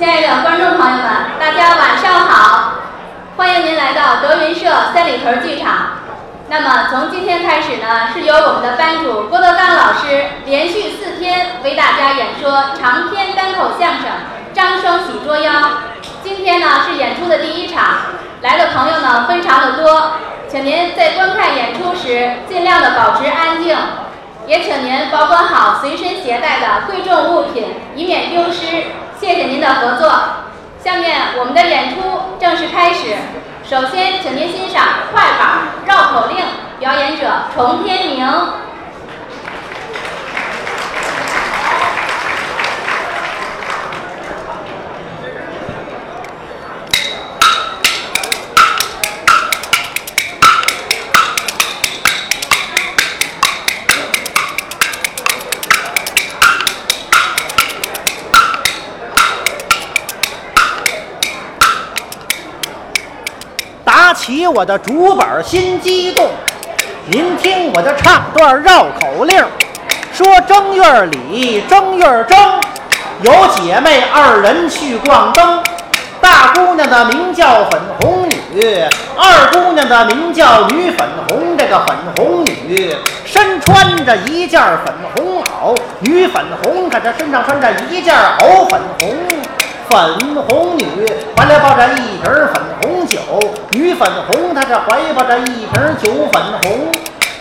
亲爱的观众朋友们，大家晚上好！欢迎您来到德云社三里屯剧场。那么从今天开始呢，是由我们的班主郭德纲老师连续四天为大家演说长篇单口相声《张双喜捉妖》。今天呢是演出的第一场，来的朋友呢非常的多，请您在观看演出时尽量的保持安静。也请您保管好随身携带的贵重物品，以免丢失。谢谢您的合作。下面我们的演出正式开始。首先，请您欣赏快板绕口令，表演者崇天明。打起我的竹板心激动，您听我的唱段绕口令，说正月里正月正，有姐妹二人去逛灯，大姑娘的名叫粉红女，二姑娘的名叫女粉红。这个粉红女身穿着一件粉红袄，女粉红可这身上穿着一件藕粉红。粉红女怀里抱着一瓶粉红女粉红她这怀抱着一瓶酒粉红。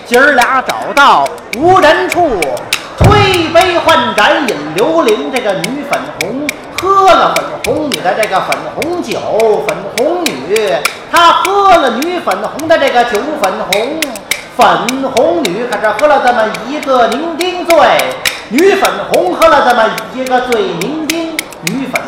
今儿俩找到无人处，推杯换盏饮流灵。这个女粉红喝了粉红女的这个粉红酒，粉红女她喝了女粉红的这个酒粉红。粉红女可是喝了这么一个酩酊醉，女粉红喝了这么一个醉酩酊。女粉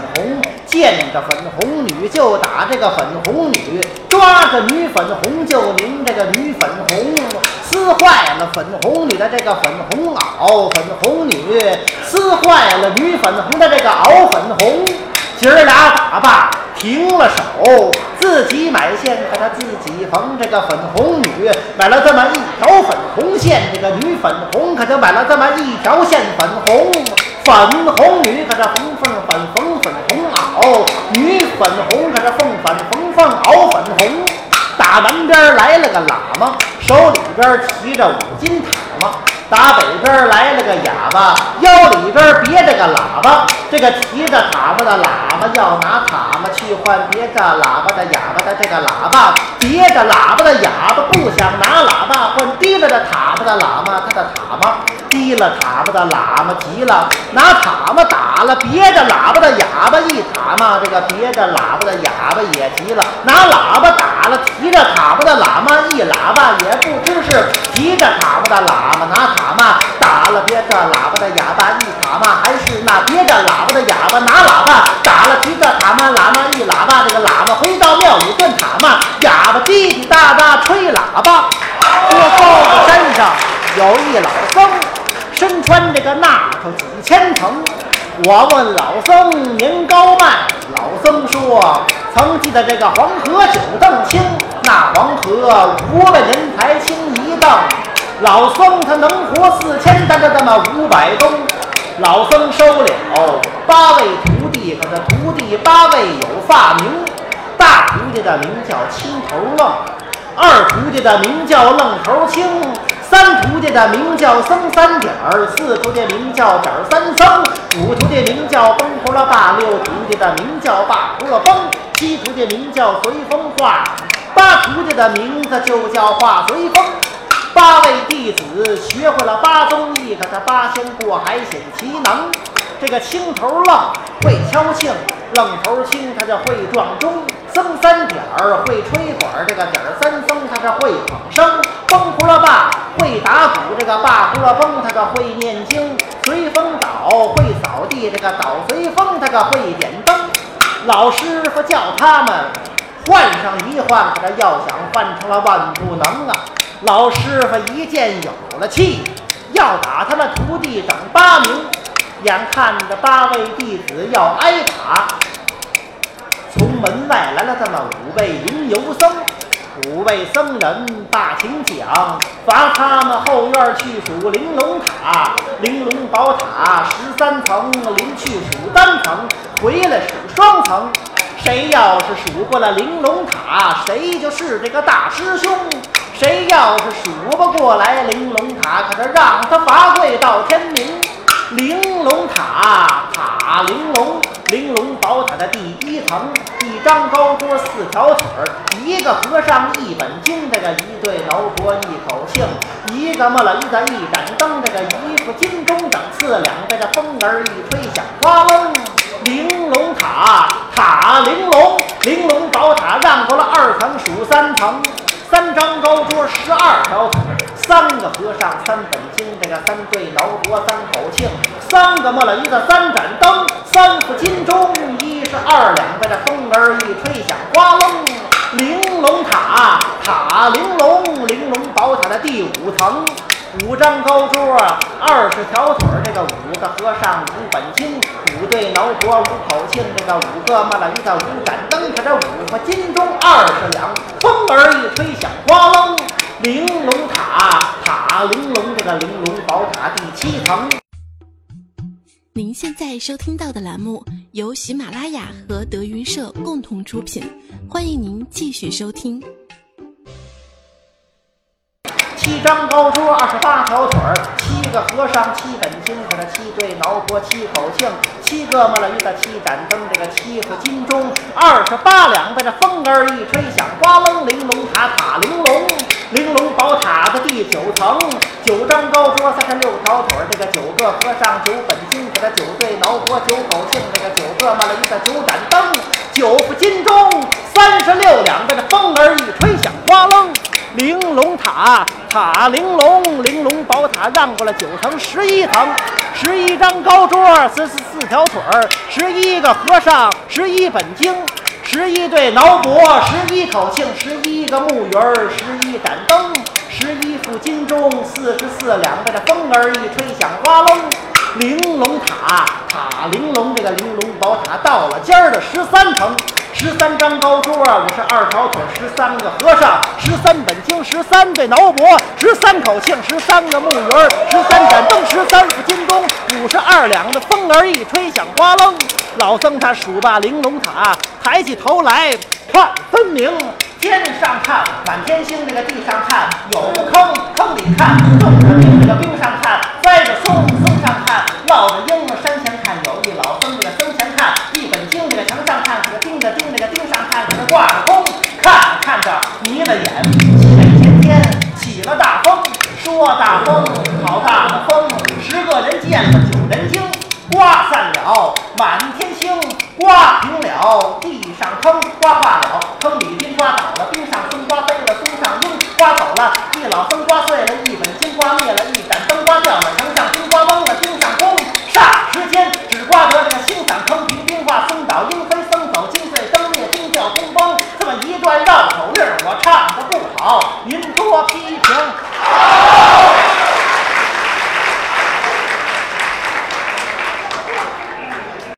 见着粉红女就打这个粉红女，抓着女粉红就拧这个女粉红，撕坏了粉红女的这个粉红袄，粉红女撕坏了女粉红的这个袄粉红。姐儿俩打吧，停了手，自己买线，可他自己缝。这个粉红女买了这么一条粉红线，这个女粉红可就买了这么一条线粉红。粉红女可这缝缝粉缝粉后，女粉红可是凤粉红，凤袄粉红。打南边来了个喇嘛，手里边提着五斤塔嘛。打北边来了个哑巴，腰里边别着个喇叭。这个提着塔嘛的喇要拿塔嘛去换别的喇叭的哑巴的这个喇叭，别的喇叭的哑巴不想拿喇叭换提了的塔嘛的喇嘛，他的塔嘛提了塔嘛的喇嘛急了，拿塔嘛打了别的喇叭的哑巴一塔嘛，这个别的喇叭的哑巴也急了，拿喇叭打了提着塔嘛的喇嘛一喇叭也不知是提着塔嘛的喇嘛拿塔嘛打了别的喇叭的哑回到庙里断塔嘛，哑巴滴滴答答吹喇叭。这高子山上有一老僧，身穿这个纳头几千层。我问老僧年高迈，老僧说曾记得这个黄河九凳清，那黄河五百人才清一凳。老僧他能活四千，但这这么五百冬。老僧收了八位徒弟，可这徒弟八位有发名。大徒弟的名叫青头愣，二徒弟的名叫愣头青，三徒弟的名叫僧三点儿，四徒弟名叫点儿三僧，五徒弟名叫崩胡了爸，六徒弟的名叫爸胡了崩，七徒弟名叫随风化，八徒弟的名字就叫化随风。八位弟子学会了八宗艺，可他八仙过海显奇能。这个青头愣会敲磬，愣头青他就会撞钟，僧三点儿会吹管，这个点儿三僧他是会捧笙，崩胡了爸会打鼓，这个爸胡了崩他个会念经，随风倒会扫地，这个倒随风他个会点灯。老师傅叫他们换上一换，可这要想换成了万不能啊！老师傅一见有了气，要打他们徒弟整八名。眼看着八位弟子要挨打，从门外来了这么五位云游僧。五位僧人大请讲，罚他们后院去数玲珑塔，玲珑宝塔十三层，临去数单层，回来数双层。谁要是数过了玲珑塔，谁就是这个大师兄。谁要是数不过来玲珑塔，可是让他罚跪到天明。玲珑塔，塔玲珑，玲珑宝塔的第一层，一张高桌，四条腿儿，一个和尚一本经，这个一对老婆一口磬，一个木了一个一盏灯，这个一副金钟等次两这个风儿一吹响哗楞。玲珑塔，塔玲珑，玲珑宝塔让过了二层，数三层。三张高桌，十二条腿，三个和尚，三本经，这个三对挠脖，三口磬，三个木了一个三盏灯，三副金钟，一是二两，被这风儿一吹响，哗楞。玲珑塔，塔玲珑，玲珑宝塔的第五层，五张高桌，二十条腿，这个五个和尚，五本经，五对挠脖，五口磬，这个五个木了一个五盏灯，可这五个金钟二十两，风儿一吹响，哗楞。玲珑塔，塔玲珑，宝塔第七层。您现在收听到的栏目由喜马拉雅和德云社共同出品，欢迎您继续收听。七张高桌，二十八条腿儿，七个和尚，七本经，可这七对挠脖，七口磬，七个木了一个七盏灯，这个七副金钟，二十八两，被这风儿一吹响，哗楞，玲珑塔，塔玲珑，玲珑宝塔的第九层，九张高桌，三十六条腿儿，这个九个和尚，九本经，可这九对挠脖，九口磬，这个九个木了一个九盏灯，九副金钟，三十六两，这这风儿一吹响，哗楞。玲珑塔，塔玲珑，玲珑宝塔让过了九层，十一层，十一张高桌，四十四条腿儿，十一个和尚，十一本经，十一对挠脖，十一口磬，十一个木鱼儿，十一盏灯，十一副金钟，四十四两，这风儿一吹响，哗隆。玲珑塔，塔玲珑，这个玲珑宝塔到了尖儿的十三层，十三张高桌，五十二条腿，十三个和尚，十三本经，十三对挠脖，十三口磬，十三个木鱼儿，十三盏灯，十三副金钟，五十二两的风儿一吹响，哗楞。老僧他数罢玲珑塔，抬起头来看分明。天上看满天星，这个地上看有坑，坑里看种着冰，这个冰上看栽着松，松上看抱着鹰，山前看有一老僧，这个僧前看一本经，这个墙上看这个钉着钉，这个钉上看这个挂着弓，看看着迷了眼。西北天天起了大风，说大风